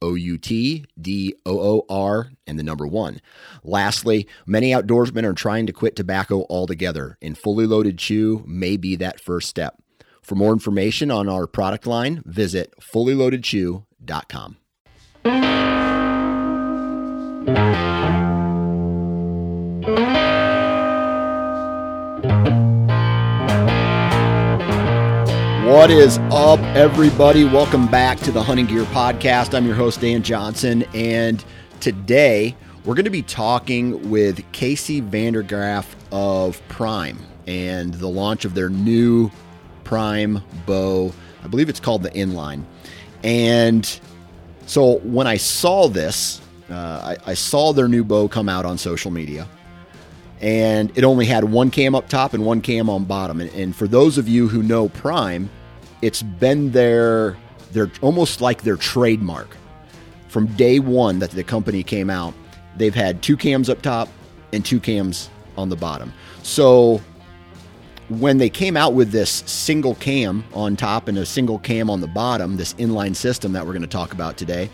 O U T D O O R and the number one. Lastly, many outdoorsmen are trying to quit tobacco altogether, and fully loaded chew may be that first step. For more information on our product line, visit fullyloadedchew.com. What is up, everybody? Welcome back to the Hunting Gear Podcast. I'm your host, Dan Johnson, and today we're going to be talking with Casey Vandergraff of Prime and the launch of their new Prime bow. I believe it's called the Inline. And so when I saw this, uh, I, I saw their new bow come out on social media and it only had one cam up top and one cam on bottom. And, and, for those of you who know Prime, it's been their they're almost like their trademark from day one that the company came out. They've had two cams up top and two cams on the bottom. So when they came out with this single cam on top and a single cam on the bottom, this inline system that we're going to talk about today,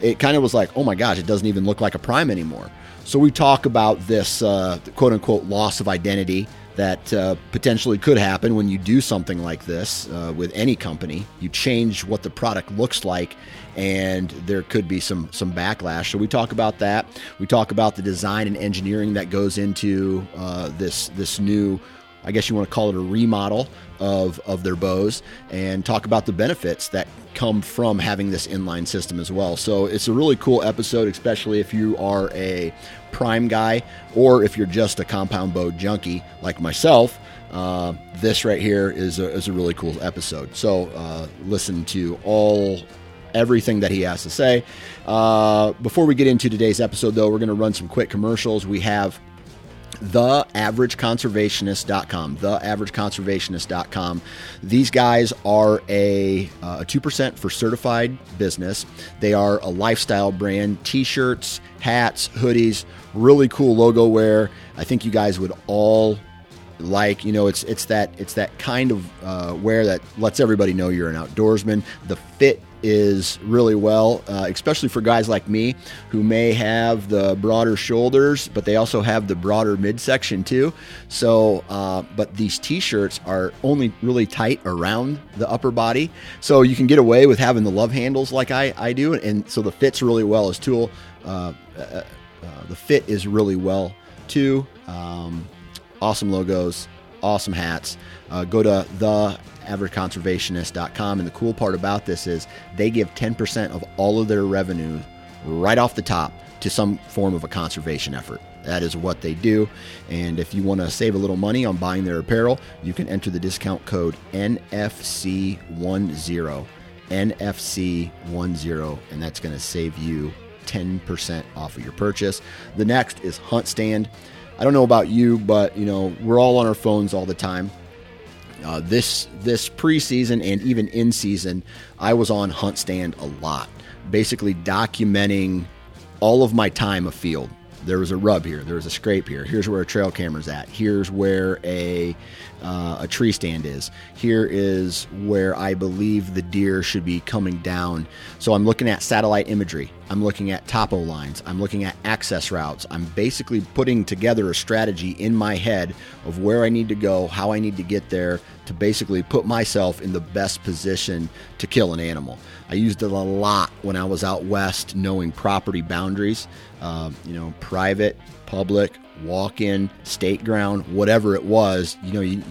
it kind of was like, oh my gosh, it doesn't even look like a prime anymore. So we talk about this uh, quote unquote loss of identity that uh, potentially could happen when you do something like this uh, with any company. You change what the product looks like, and there could be some some backlash. So we talk about that. We talk about the design and engineering that goes into uh, this this new. I guess you want to call it a remodel of, of their bows and talk about the benefits that come from having this inline system as well. So it's a really cool episode, especially if you are a prime guy or if you're just a compound bow junkie like myself. Uh, this right here is a, is a really cool episode. So uh, listen to all everything that he has to say. Uh, before we get into today's episode, though, we're going to run some quick commercials. We have theaverageconservationist.com theaverageconservationist.com these guys are a, uh, a 2% for certified business. They are a lifestyle brand t-shirts hats hoodies really cool logo wear. I think you guys would all like you know it's it's that it's that kind of uh, wear that lets everybody know you're an outdoorsman. The fit is really well, uh, especially for guys like me who may have the broader shoulders, but they also have the broader midsection too. So, uh, but these t-shirts are only really tight around the upper body, so you can get away with having the love handles like I, I do, and so the fits really well as tool. Uh, uh, uh the fit is really well too. Um, awesome logos, awesome hats. Uh, go to the averageconservationist.com. And the cool part about this is they give 10% of all of their revenue right off the top to some form of a conservation effort. That is what they do. And if you want to save a little money on buying their apparel, you can enter the discount code NFC10. NFC10, and that's going to save you 10% off of your purchase. The next is Hunt Stand. I don't know about you, but you know, we're all on our phones all the time. Uh, this this preseason and even in season, I was on hunt stand a lot, basically documenting all of my time afield. There was a rub here. There was a scrape here. Here's where a trail camera's at. Here's where a uh, a tree stand is. Here is where I believe the deer should be coming down. So I'm looking at satellite imagery. I'm looking at topo lines. I'm looking at access routes. I'm basically putting together a strategy in my head of where I need to go, how I need to get there to basically put myself in the best position to kill an animal. I used it a lot when I was out west, knowing property boundaries, uh, you know, private, public, walk in, state ground, whatever it was. You know, you,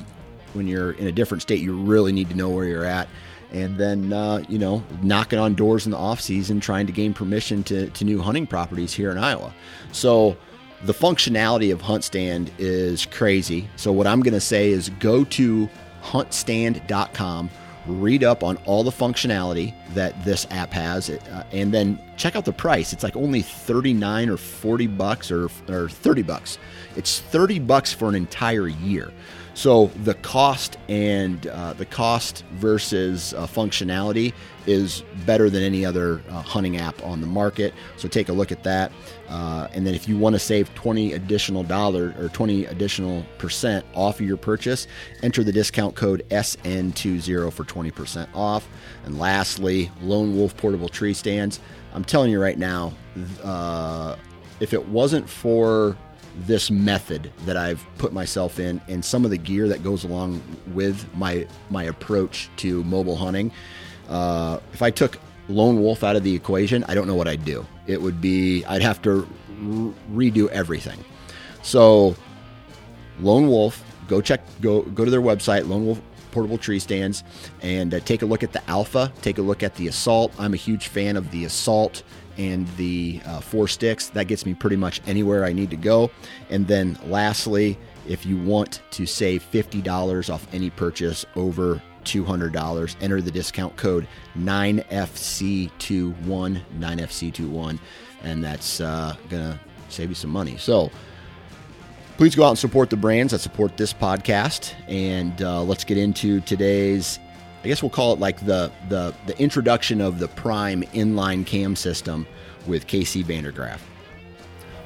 when you're in a different state, you really need to know where you're at. And then, uh, you know, knocking on doors in the off season, trying to gain permission to, to new hunting properties here in Iowa. So, the functionality of Hunt Stand is crazy. So, what I'm going to say is go to huntstand.com read up on all the functionality that this app has, uh, and then check out the price. It's like only 39 or 40 bucks or, or 30 bucks. It's 30 bucks for an entire year. So the cost and uh, the cost versus uh, functionality is better than any other uh, hunting app on the market. So take a look at that. Uh, and then if you want to save 20 additional dollar or 20 additional percent off of your purchase, enter the discount code SN20 for 20% off. And lastly, Lone Wolf portable tree stands. I'm telling you right now, uh, if it wasn't for this method that I've put myself in and some of the gear that goes along with my my approach to mobile hunting. Uh, if I took lone wolf out of the equation, I don't know what I'd do. It would be I'd have to re- redo everything. So, lone wolf, go check go go to their website, lone wolf portable tree stands, and uh, take a look at the alpha. Take a look at the assault. I'm a huge fan of the assault and the uh, four sticks. That gets me pretty much anywhere I need to go. And then lastly, if you want to save $50 off any purchase over $200, enter the discount code 9FC21, 9FC21, and that's uh, going to save you some money. So, please go out and support the brands that support this podcast. And uh, let's get into today's I guess we'll call it like the the the introduction of the Prime inline cam system with Casey Vandergraff.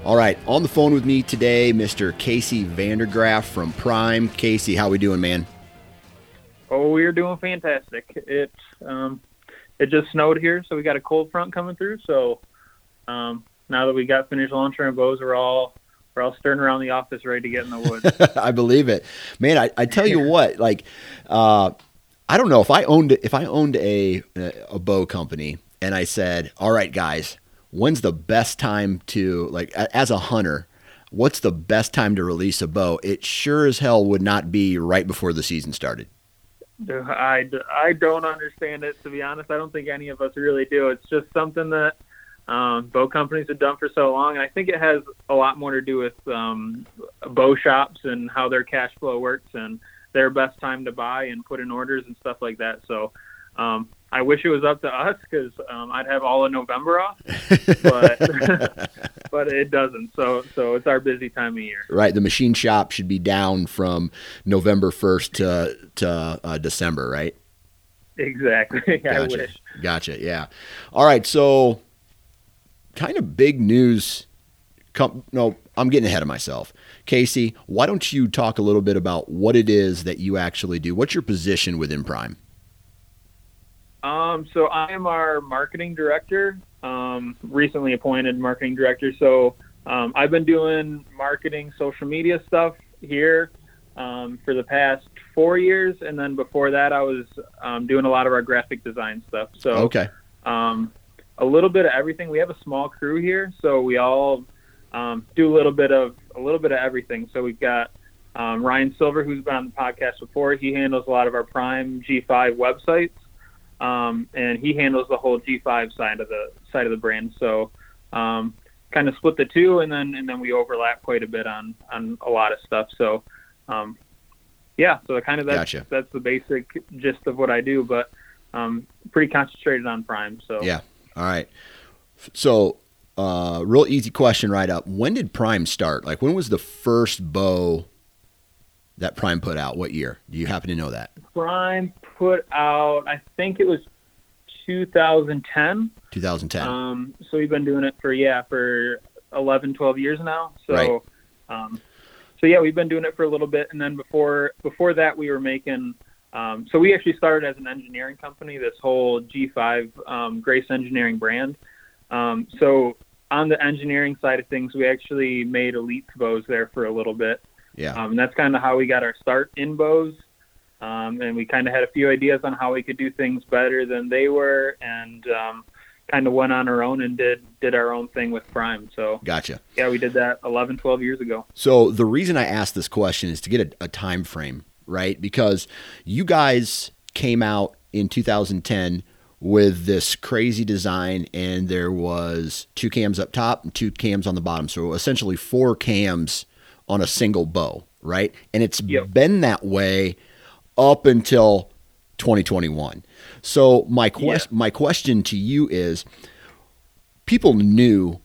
All right, on the phone with me today, Mr. Casey Vandergraff from Prime. Casey, how we doing, man? Oh, we're doing fantastic. It um, it just snowed here, so we got a cold front coming through. So um, now that we got finished launching our bows, we're all we're all stirring around the office, ready to get in the woods. I believe it, man. I, I tell you what, like. Uh, I don't know if I owned if I owned a a bow company and I said, "All right, guys, when's the best time to like as a hunter, what's the best time to release a bow?" It sure as hell would not be right before the season started. I, I don't understand it to be honest. I don't think any of us really do. It's just something that um, bow companies have done for so long, and I think it has a lot more to do with um, bow shops and how their cash flow works and their best time to buy and put in orders and stuff like that. So um, I wish it was up to us because um, I'd have all of November off, but but it doesn't. So so it's our busy time of year. Right. The machine shop should be down from November first to to uh, December, right? Exactly. Gotcha. I wish. Gotcha. Yeah. All right. So kind of big news. Come, no, I'm getting ahead of myself. Casey, why don't you talk a little bit about what it is that you actually do? What's your position within Prime? Um, so I am our marketing director, um, recently appointed marketing director. So um, I've been doing marketing, social media stuff here um, for the past four years, and then before that, I was um, doing a lot of our graphic design stuff. So okay, um, a little bit of everything. We have a small crew here, so we all um, do a little bit of a little bit of everything. So we've got um, Ryan Silver, who's been on the podcast before. He handles a lot of our Prime G5 websites, um, and he handles the whole G5 side of the side of the brand. So um, kind of split the two, and then and then we overlap quite a bit on on a lot of stuff. So um, yeah, so kind of that's gotcha. that's the basic gist of what I do, but um, pretty concentrated on Prime. So yeah, all right. So uh, real easy question right up. When did Prime start? Like, when was the first bow that Prime put out? What year? Do you happen to know that? Prime put out, I think it was 2010. 2010. Um, so we've been doing it for, yeah, for 11, 12 years now. So, right. um, so yeah, we've been doing it for a little bit. And then before, before that, we were making, um, so we actually started as an engineering company, this whole G5 um, Grace Engineering brand. Um, so on the engineering side of things, we actually made elite bows there for a little bit. Yeah. Um, and that's kind of how we got our start in bows. Um, and we kind of had a few ideas on how we could do things better than they were, and um, kind of went on our own and did did our own thing with Prime. So gotcha. Yeah, we did that 11, 12 years ago. So the reason I asked this question is to get a, a time frame, right? Because you guys came out in 2010 with this crazy design, and there was two cams up top and two cams on the bottom. So essentially four cams on a single bow, right? And it's yep. been that way up until 2021. So my quest yeah. my question to you is people knew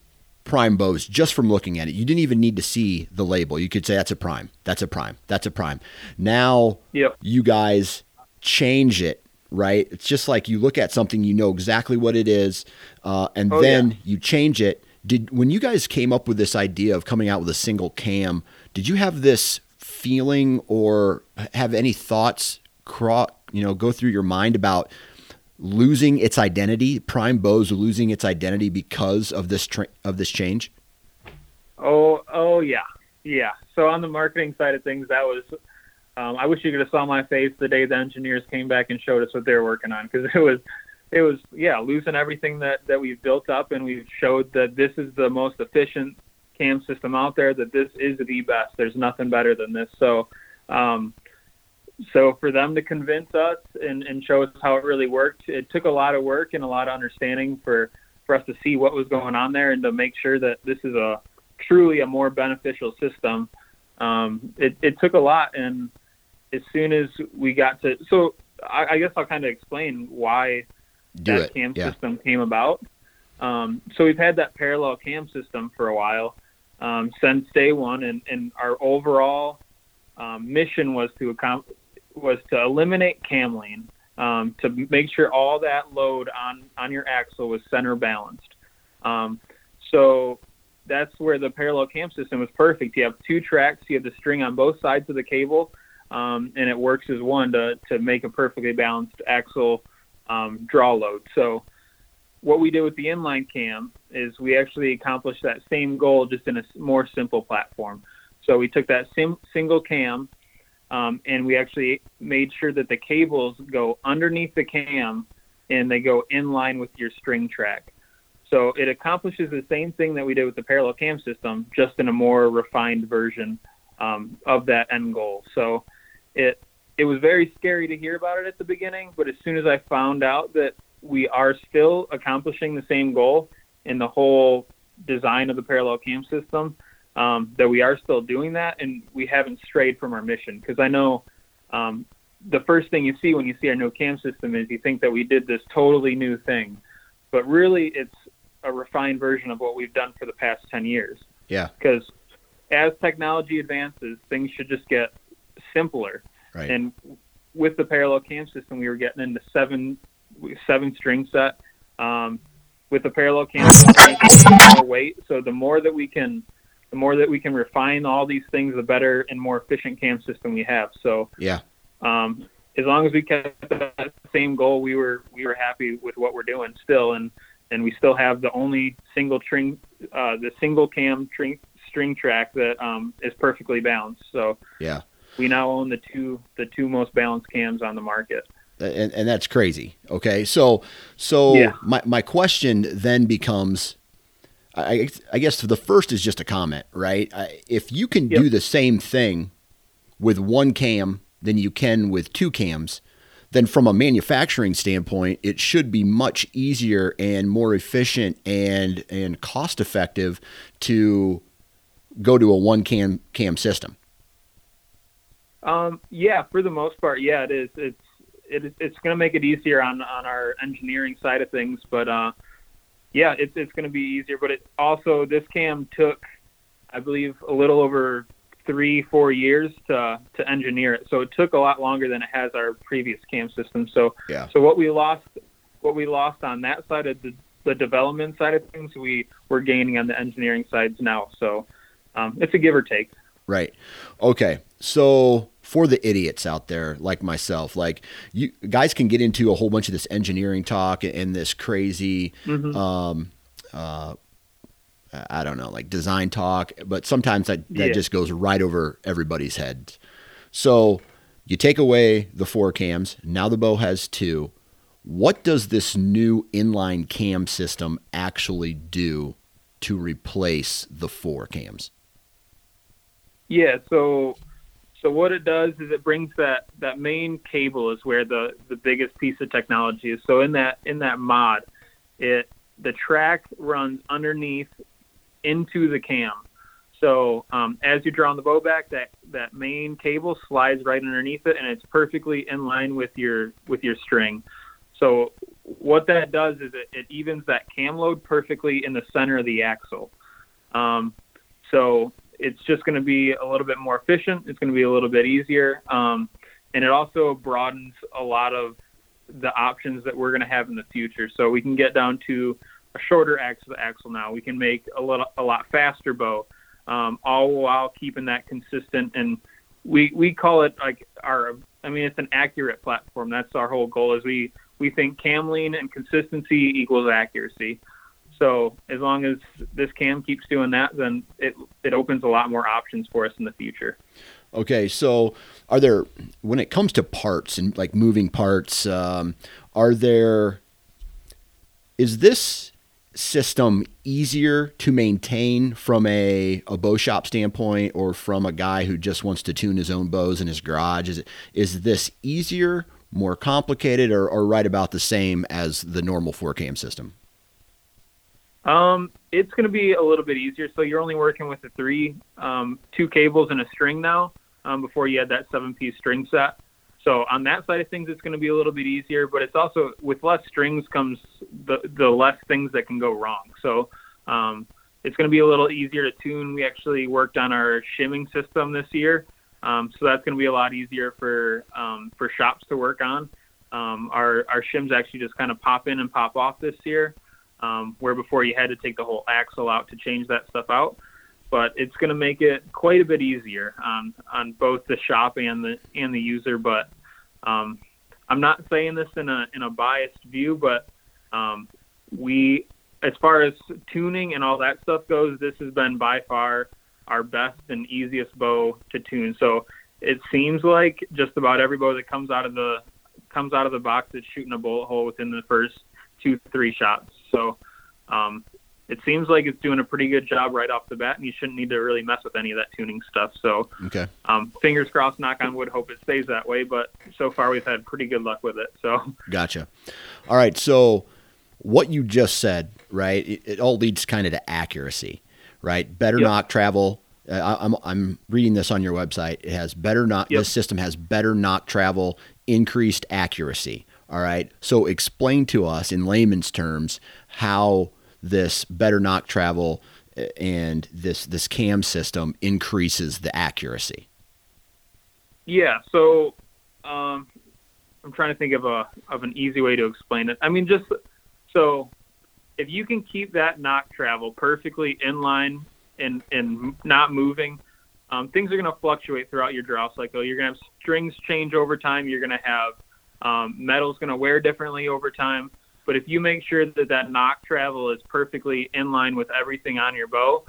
prime bows just from looking at it. You didn't even need to see the label. You could say that's a prime. That's a prime. That's a prime. Now yep. you guys change it, right? It's just like you look at something, you know exactly what it is, uh, and oh, then yeah. you change it. Did when you guys came up with this idea of coming out with a single cam, did you have this feeling or have any thoughts cro- you know go through your mind about losing its identity prime bows losing its identity because of this tra- of this change? Oh oh yeah. Yeah. So on the marketing side of things that was um, i wish you could have saw my face the day the engineers came back and showed us what they were working on because it was it was yeah losing everything that that we've built up and we've showed that this is the most efficient cam system out there that this is the best. There's nothing better than this. So, um, so for them to convince us and, and show us how it really worked, it took a lot of work and a lot of understanding for, for us to see what was going on there and to make sure that this is a truly a more beneficial system. Um, it, it took a lot. And as soon as we got to, so I, I guess I'll kind of explain why Do that it. cam yeah. system came about. Um, so we've had that parallel cam system for a while, um, since day one, and, and our overall um, mission was to was to eliminate cam lean, um, to make sure all that load on on your axle was center balanced. Um, so that's where the parallel cam system was perfect. You have two tracks, you have the string on both sides of the cable, um, and it works as one to to make a perfectly balanced axle um, draw load. So what we did with the inline cam is we actually accomplished that same goal just in a more simple platform. So we took that sim- single cam um, and we actually made sure that the cables go underneath the cam and they go in line with your string track. So it accomplishes the same thing that we did with the parallel cam system, just in a more refined version um, of that end goal. So it it was very scary to hear about it at the beginning, but as soon as I found out that we are still accomplishing the same goal in the whole design of the parallel cam system. Um, that we are still doing that, and we haven't strayed from our mission. Because I know um, the first thing you see when you see our new cam system is you think that we did this totally new thing, but really it's a refined version of what we've done for the past 10 years. Yeah. Because as technology advances, things should just get simpler. Right. And with the parallel cam system, we were getting into seven seven string set. Um, with the parallel cam, more weight. So the more that we can, the more that we can refine all these things, the better and more efficient cam system we have. So yeah, um, as long as we kept that same goal, we were we were happy with what we're doing still, and and we still have the only single string, uh, the single cam string string track that um, is perfectly balanced. So yeah, we now own the two the two most balanced cams on the market and, and that's crazy. Okay, so so yeah. my my question then becomes, I, I guess the first is just a comment, right? If you can yep. do the same thing with one cam than you can with two cams, then from a manufacturing standpoint, it should be much easier and more efficient and and cost effective to go to a one cam cam system. Um, yeah, for the most part, yeah, it is. It's it, it's going to make it easier on on our engineering side of things. But uh, yeah, it's it's going to be easier. But it also this cam took, I believe, a little over three four years to to engineer it. So it took a lot longer than it has our previous cam system. So yeah. So what we lost what we lost on that side of the the development side of things, we we're gaining on the engineering sides now. So um, it's a give or take. Right. Okay. So for the idiots out there like myself, like you guys can get into a whole bunch of this engineering talk and this crazy, mm-hmm. um, uh, I don't know, like design talk, but sometimes that, that yeah. just goes right over everybody's heads. So you take away the four cams. Now the bow has two. What does this new inline cam system actually do to replace the four cams? Yeah, so so what it does is it brings that that main cable is where the the biggest piece of technology is. So in that in that mod, it the track runs underneath into the cam. So um, as you draw drawing the bow back, that that main cable slides right underneath it, and it's perfectly in line with your with your string. So what that does is it, it evens that cam load perfectly in the center of the axle. Um, so it's just going to be a little bit more efficient. It's going to be a little bit easier, um, and it also broadens a lot of the options that we're going to have in the future. So we can get down to a shorter axle axle now. We can make a little a lot faster bow, um, all while keeping that consistent. And we we call it like our I mean it's an accurate platform. That's our whole goal. Is we we think cam lean and consistency equals accuracy. So as long as this cam keeps doing that, then it it opens a lot more options for us in the future. Okay, so are there when it comes to parts and like moving parts, um, are there is this system easier to maintain from a, a bow shop standpoint or from a guy who just wants to tune his own bows in his garage? Is it is this easier, more complicated, or, or right about the same as the normal four cam system? Um, it's going to be a little bit easier. So you're only working with the three, um, two cables and a string now. Um, before you had that seven-piece string set. So on that side of things, it's going to be a little bit easier. But it's also with less strings comes the the less things that can go wrong. So um, it's going to be a little easier to tune. We actually worked on our shimming system this year, um, so that's going to be a lot easier for um, for shops to work on. Um, our our shims actually just kind of pop in and pop off this year um, where before you had to take the whole axle out to change that stuff out. But it's going to make it quite a bit easier on on both the shop and the and the user. But um, I'm not saying this in a in a biased view, but um, we, as far as tuning and all that stuff goes, this has been by far our best and easiest bow to tune. So it seems like just about every bow that comes out of the comes out of the box is shooting a bullet hole within the first two three shots. So um, it seems like it's doing a pretty good job right off the bat, and you shouldn't need to really mess with any of that tuning stuff. So, okay. um, fingers crossed, knock on wood, hope it stays that way. But so far, we've had pretty good luck with it. So, gotcha. All right. So, what you just said, right? It, it all leads kind of to accuracy, right? Better yep. nock travel. Uh, I, I'm I'm reading this on your website. It has better nock. Yep. This system has better nock travel, increased accuracy. All right. So explain to us in layman's terms how this better nock travel uh, and this this cam system increases the accuracy. Yeah. So um, I'm trying to think of a of an easy way to explain it. I mean, just so if you can keep that nock travel perfectly in line and and not moving, um, things are going to fluctuate throughout your draw cycle. You're going to have strings change over time. You're going to have um, metal's going to wear differently over time. But if you make sure that that nock travel is perfectly in line with everything on your bow,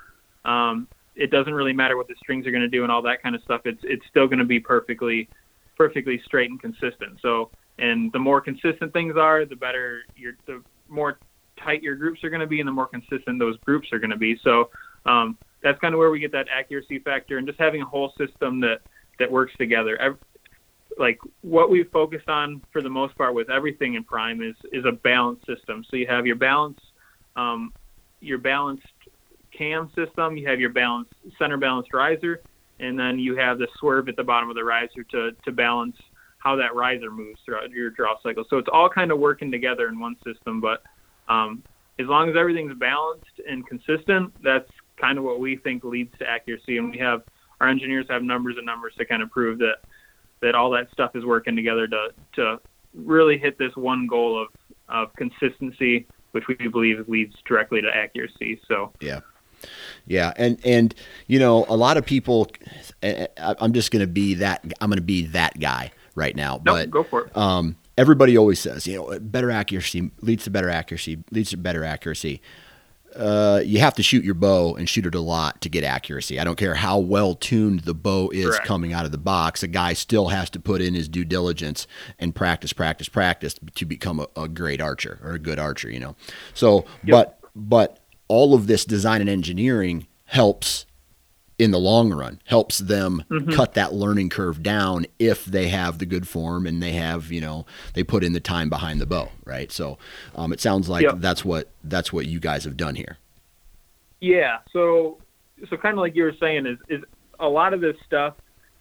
um, it doesn't really matter what the strings are going to do and all that kind of stuff. It's it's still going to be perfectly perfectly straight and consistent. So, and the more consistent things are, the better your the more tight your groups are going to be, and the more consistent those groups are going to be. So, um, that's kind of where we get that accuracy factor, and just having a whole system that that works together like what we've focused on for the most part with everything in Prime is is a balanced system. So you have your balance, um, your balanced cam system, you have your balanced center balanced riser, and then you have the swerve at the bottom of the riser to to balance how that riser moves throughout your draw cycle. So it's all kind of working together in one system. But um, as long as everything's balanced and consistent, that's kind of what we think leads to accuracy. And we have our engineers have numbers and numbers to kind of prove that that all that stuff is working together to to really hit this one goal of of consistency, which we believe leads directly to accuracy. So yeah. Yeah, and and you know a lot of people. I'm just going to be that. I'm going to be that guy right now. Nope, but go for it. Um, everybody always says, you know, better accuracy leads to better accuracy leads to better accuracy. Uh, you have to shoot your bow and shoot it a lot to get accuracy. I don't care how well tuned the bow is Correct. coming out of the box. A guy still has to put in his due diligence and practice, practice, practice to become a, a great archer or a good archer. You know, so yep. but but all of this design and engineering helps in the long run helps them mm-hmm. cut that learning curve down if they have the good form and they have you know they put in the time behind the bow right so um, it sounds like yep. that's what that's what you guys have done here yeah so so kind of like you were saying is is a lot of this stuff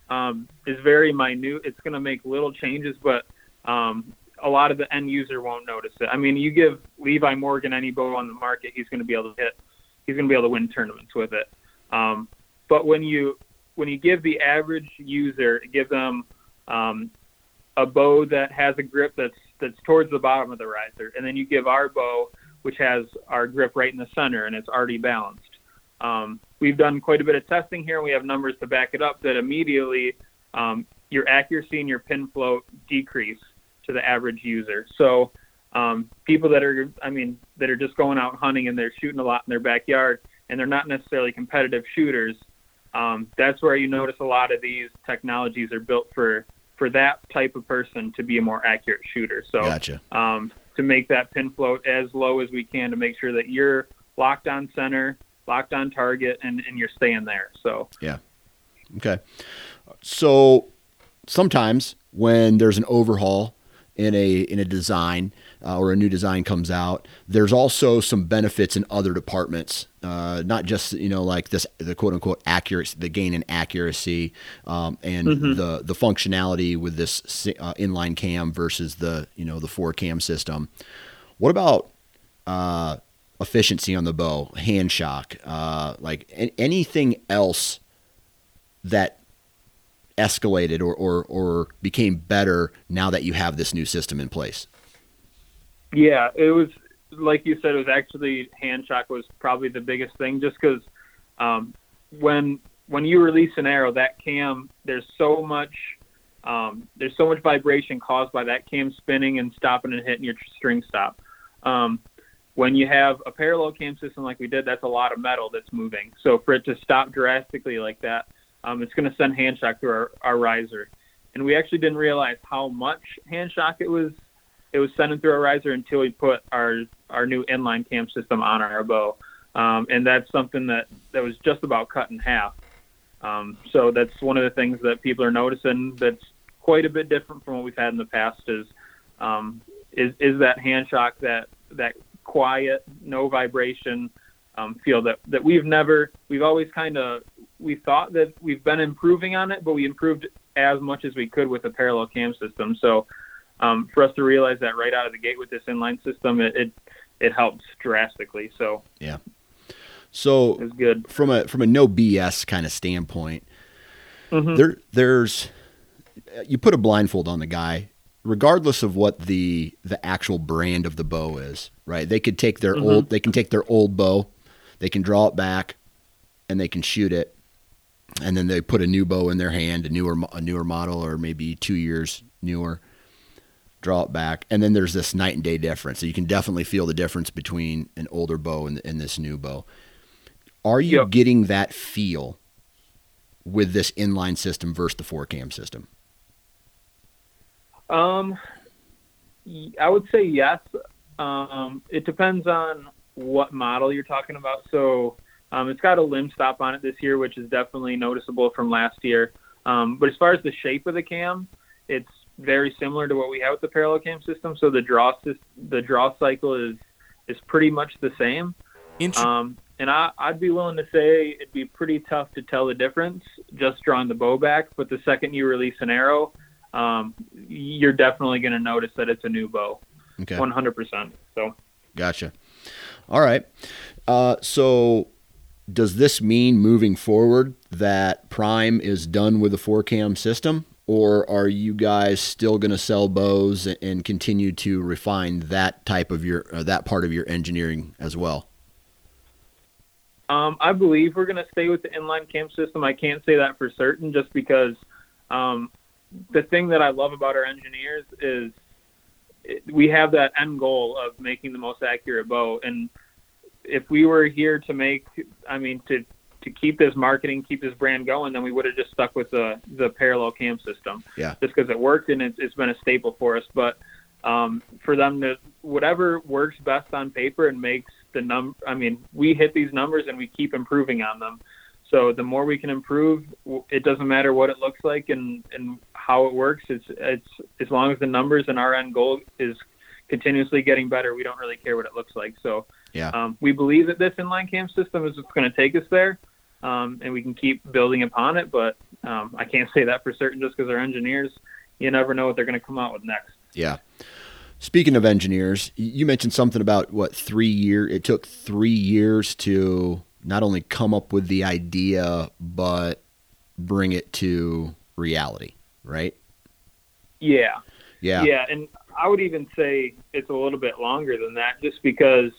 um, is very minute. It's going to make little changes, but um, a lot of the end user won't notice it. I mean, you give Levi Morgan any bow on the market, he's going to be able to hit. He's going to be able to win tournaments with it. But when you when you give the average user, give them um, a bow that has a grip that's that's towards the bottom of the riser, and then you give our bow, which has our grip right in the center and it's already balanced. Um, we've done quite a bit of testing here. We have numbers to back it up that immediately um, your accuracy and your pin float decrease to the average user. So um, people that are, I mean, that are just going out hunting and they're shooting a lot in their backyard and they're not necessarily competitive shooters. Um, that's where you notice a lot of these technologies are built for for that type of person to be a more accurate shooter. So gotcha. um, to make that pin float as low as we can to make sure that you're locked on center, locked on target, and, and you're staying there. So yeah, okay. So sometimes when there's an overhaul in a in a design uh, or a new design comes out, there's also some benefits in other departments. Uh, not just you know like this the quote unquote accuracy, the gain in accuracy, um, and mm-hmm. the the functionality with this uh, inline cam versus the you know the four cam system. What about uh, efficiency on the bow, hand shock, uh, like anything else that escalated or, or, or became better now that you have this new system in place? Yeah, it was like you said. It was actually hand shock was probably the biggest thing, just because um, when when you release an arrow, that cam there's so much um, there's so much vibration caused by that cam spinning and stopping and hitting your string stop. Um, when you have a parallel cam system like we did, that's a lot of metal that's moving. So for it to stop drastically like that, um, it's going to send hand shock through our, our riser. And we actually didn't realize how much hand shock it was it was sending through our riser until we put our our new inline cam system on our bow. Um, and that's something that, that was just about cut in half. Um, so that's one of the things that people are noticing that's quite a bit different from what we've had in the past is um, is, is that hand shock that that quiet, no vibration um, feel that, that we've never, we've always kind of, we thought that we've been improving on it, but we improved as much as we could with a parallel cam system. So um, for us to realize that right out of the gate with this inline system, it, it, it helps drastically. So yeah. So it's good from a, from a no BS kind of standpoint, mm-hmm. there, there's, you put a blindfold on the guy regardless of what the the actual brand of the bow is, right? They could take their mm-hmm. old they can take their old bow, they can draw it back, and they can shoot it, and then they put a new bow in their hand, a newer a newer model or maybe two years newer, draw it back, and then there's this night and day difference. So you can definitely feel the difference between an older bow and, and this new bow. Are you yep. getting that feel with this inline system versus the four cam system? Um, I would say yes. Um, it depends on what model you're talking about. So um, it's got a limb stop on it this year, which is definitely noticeable from last year. Um, but as far as the shape of the cam, it's very similar to what we have with the parallel cam system. So the draw the draw cycle is is pretty much the same. Um, and I, I'd be willing to say it'd be pretty tough to tell the difference just drawing the bow back. But the second you release an arrow, um, you're definitely going to notice that it's a new bow. Okay. 100%. So. Gotcha. All right. Uh, so does this mean moving forward that Prime is done with the four cam system? Or are you guys still going to sell bows and continue to refine that type of your uh, that part of your engineering as well? Um, I believe we're going to stay with the inline cam system. I can't say that for certain, just because um, the thing that I love about our engineers is we have that end goal of making the most accurate bow. And if we were here to make, I mean, to to keep this marketing, keep this brand going, then we would have just stuck with the the parallel cam system. Yeah. Just because it worked and it's, it's been a staple for us. But um, for them to whatever works best on paper and makes the num. I mean, we hit these numbers and we keep improving on them. So the more we can improve, it doesn't matter what it looks like and, and how it works. It's it's as long as the numbers and our end goal is continuously getting better. We don't really care what it looks like. So yeah, um, we believe that this inline cam system is going to take us there. Um, and we can keep building upon it. But um, I can't say that for certain just because they're engineers, you never know what they're going to come out with next. Yeah. Speaking of engineers, you mentioned something about what three year. It took three years to not only come up with the idea but bring it to reality, right? Yeah. Yeah. Yeah, and I would even say it's a little bit longer than that, just because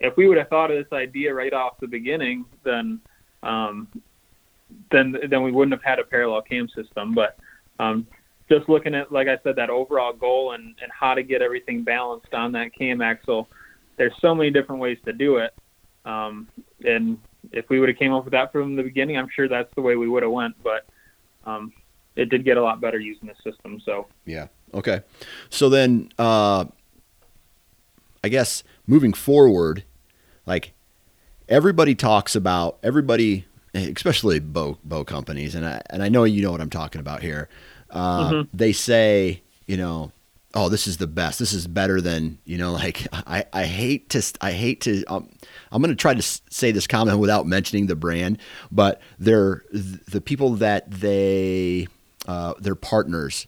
if we would have thought of this idea right off the beginning, then um, then then we wouldn't have had a parallel cam system. But um, just looking at, like I said, that overall goal and, and how to get everything balanced on that cam axle, there's so many different ways to do it. Um, and if we would have came up with that from the beginning, I'm sure that's the way we would have went. But um, it did get a lot better using the system. So yeah, okay. So then, uh, I guess moving forward, like everybody talks about everybody, especially bow bow companies, and I and I know you know what I'm talking about here. Uh, mm-hmm. They say, you know, oh, this is the best. This is better than you know. Like I, I hate to, I hate to. Um, I'm going to try to say this comment without mentioning the brand, but they're the people that they, uh, their partners.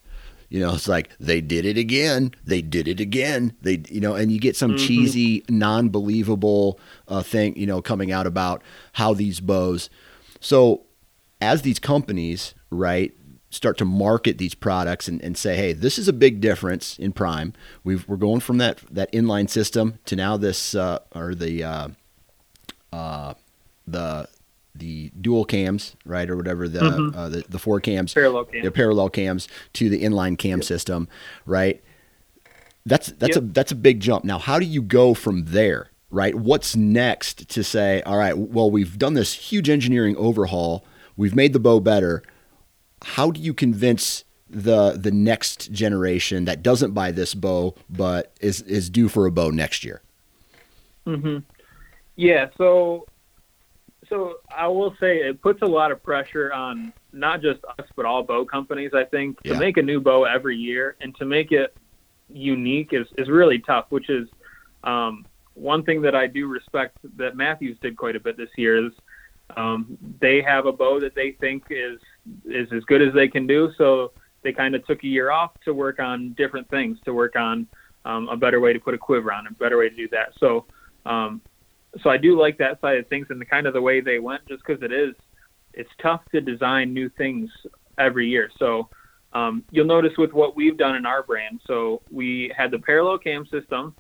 You know, it's like they did it again. They did it again. They, you know, and you get some mm-hmm. cheesy, non-believable uh, thing, you know, coming out about how these bows. So, as these companies, right, start to market these products and, and say, hey, this is a big difference in Prime. we are going from that that inline system to now this uh, or the uh, uh, the the dual cams, right, or whatever the mm-hmm. uh, the, the four cams, parallel cams, the parallel cams to the inline cam yep. system, right? That's that's yep. a that's a big jump. Now, how do you go from there, right? What's next to say, all right, well, we've done this huge engineering overhaul, we've made the bow better how do you convince the the next generation that doesn't buy this bow but is is due for a bow next year? Mm-hmm. Yeah, so so I will say it puts a lot of pressure on not just us but all bow companies I think to make a new bow every year and to make it unique is is really tough, which is um, one thing that I do respect that Mathews did quite a bit this year is um, they have a bow that they think is is as good as they can do. So they kind of took a year off to work on different things, to work on um, a better way to put a quiver on, a better way to do that. So, um, so I do like that side of things and the kind of the way they went, just because it is, it's tough to design new things every year. So um, you'll notice with what we've done in our brand. So we had the parallel cam system,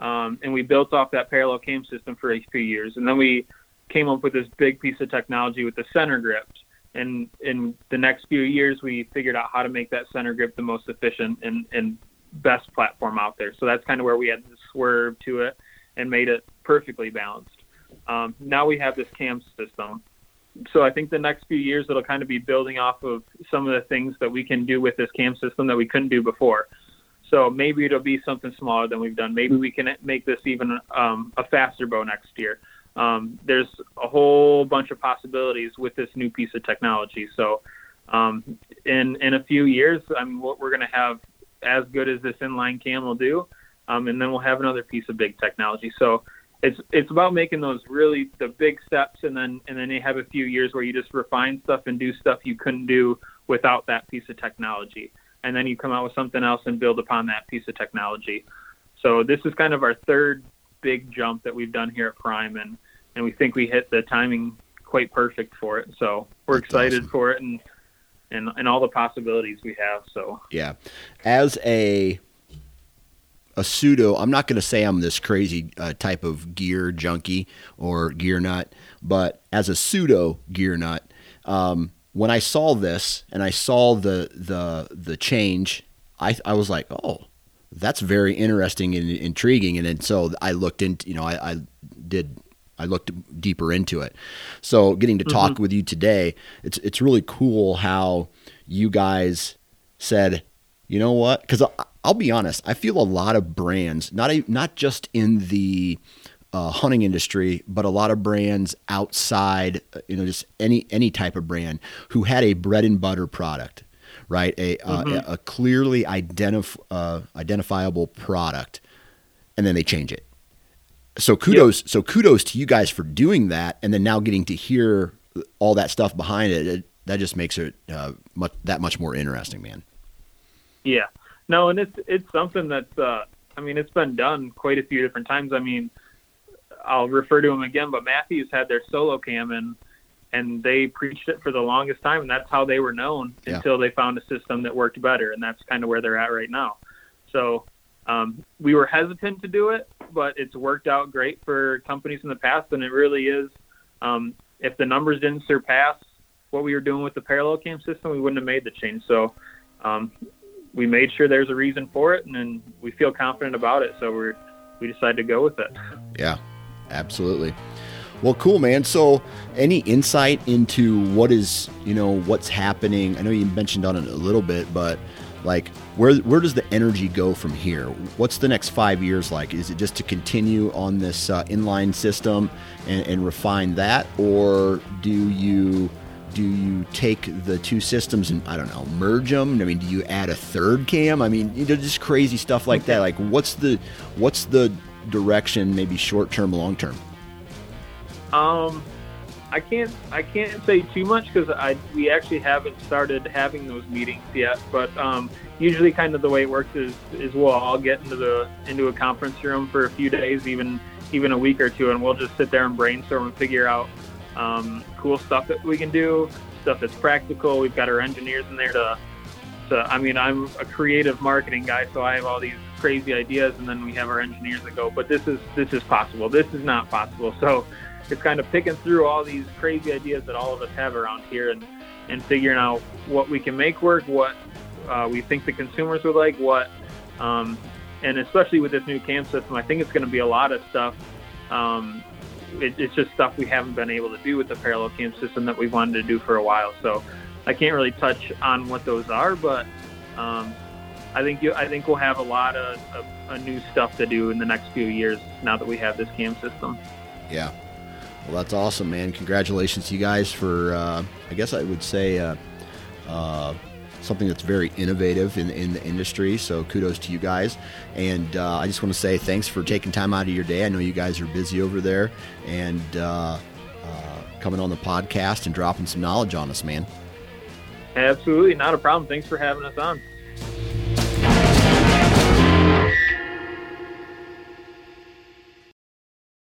um, and we built off that parallel cam system for a few years, and then we came up with this big piece of technology with the center grips and in the next few years we figured out how to make that center grip the most efficient and, and best platform out there so that's kind of where we had to swerve to it and made it perfectly balanced. Um, now we have this cam system. So i think the next few years it'll kind of be building off of some of the things that we can do with this cam system that we couldn't do before. So maybe it'll be something smaller than we've done. Maybe we can make this even um, a faster bow next year. Um, there's a whole bunch of possibilities with this new piece of technology. So, um, in in a few years, I mean, what we're going to have as good as this inline cam will do, um, and then we'll have another piece of big technology. So, it's it's about making those really the big steps, and then and then you have a few years where you just refine stuff and do stuff you couldn't do without that piece of technology, and then you come out with something else and build upon that piece of technology. So this is kind of our third big jump that we've done here at Prime, and and we think we hit the timing quite perfect for it. So we're That's excited awesome. for it, and and and all the possibilities we have. So yeah, as a a pseudo, I'm not going to say I'm this crazy uh, type of gear junkie or gear nut, but as a pseudo gear nut, um, when I saw this and I saw the the the change, I I was like, oh, that's very interesting and intriguing. And then so I looked into, you know, I, I did, I looked deeper into it. So getting to talk mm-hmm. with you today, it's, it's really cool how you guys said, you know what? Cause I'll, be honest. I feel a lot of brands, not a, not just in the, uh, hunting industry, but a lot of brands outside, you know, just any any type of brand who had a bread and butter product right? A, uh, mm-hmm. a, a, clearly identif- uh, identifiable product, and then they change it. So kudos, yep. so kudos to you guys for doing that, and then now getting to hear all that stuff behind it, it that just makes it uh, much that much more interesting, man. Yeah, no, and it's it's something that's uh, I mean it's been done quite a few different times. I mean, I'll refer to them again, but Mathews had their solo cam and and they preached it for the longest time, and that's how they were known yeah. until they found a system that worked better, and that's kind of where they're at right now. So um, we were hesitant to do it, but it's worked out great for companies in the past, and it really is. Um, if the numbers didn't surpass what we were doing with the parallel cam system, we wouldn't have made the change. So um, we made sure there's a reason for it, and then we feel confident about it. So we we decided to go with it. Yeah, absolutely. Well, cool, man. So, any insight into what is you know what's happening? I know you mentioned on it a little bit, but like where where does the energy go from here? What's the next five years like? Is it just to continue on this uh, inline system and, and refine that, or do you do you take the two systems and I don't know merge them? I mean, do you add a third cam? I mean, you know, just crazy stuff like that. Like, what's the what's the direction? Maybe short term, long term. Um, I can't I can't say too much because I we actually haven't started having those meetings yet. But um, usually, kind of the way it works is is we'll all get into the into a conference room for a few days, even even a week or two, and we'll just sit there and brainstorm and figure out um, cool stuff that we can do, stuff that's practical. We've got our engineers in there to, to. I mean, I'm a creative marketing guy, so I have all these crazy ideas, and then we have our engineers that go, but this is this is possible. This is not possible. So it's kind of picking through all these crazy ideas that all of us have around here, and and figuring out what we can make work, what uh, we think the consumers would like, what, um, and especially with this new cam system, I think it's going to be a lot of stuff um, it, it's just stuff we haven't been able to do with the parallel cam system that we've wanted to do for a while. So I can't really touch on what those are, but um, I think you, I think we'll have a lot of, of, of, new stuff to do in the next few years now that we have this cam system. Yeah. Well, that's awesome, man. Congratulations to you guys for, uh, I guess I would say, uh, uh, something that's very innovative in, in the industry. So kudos to you guys. And uh, I just want to say thanks for taking time out of your day. I know you guys are busy over there and uh, uh, coming on the podcast and dropping some knowledge on us, man. Absolutely. Not a problem. Thanks for having us on.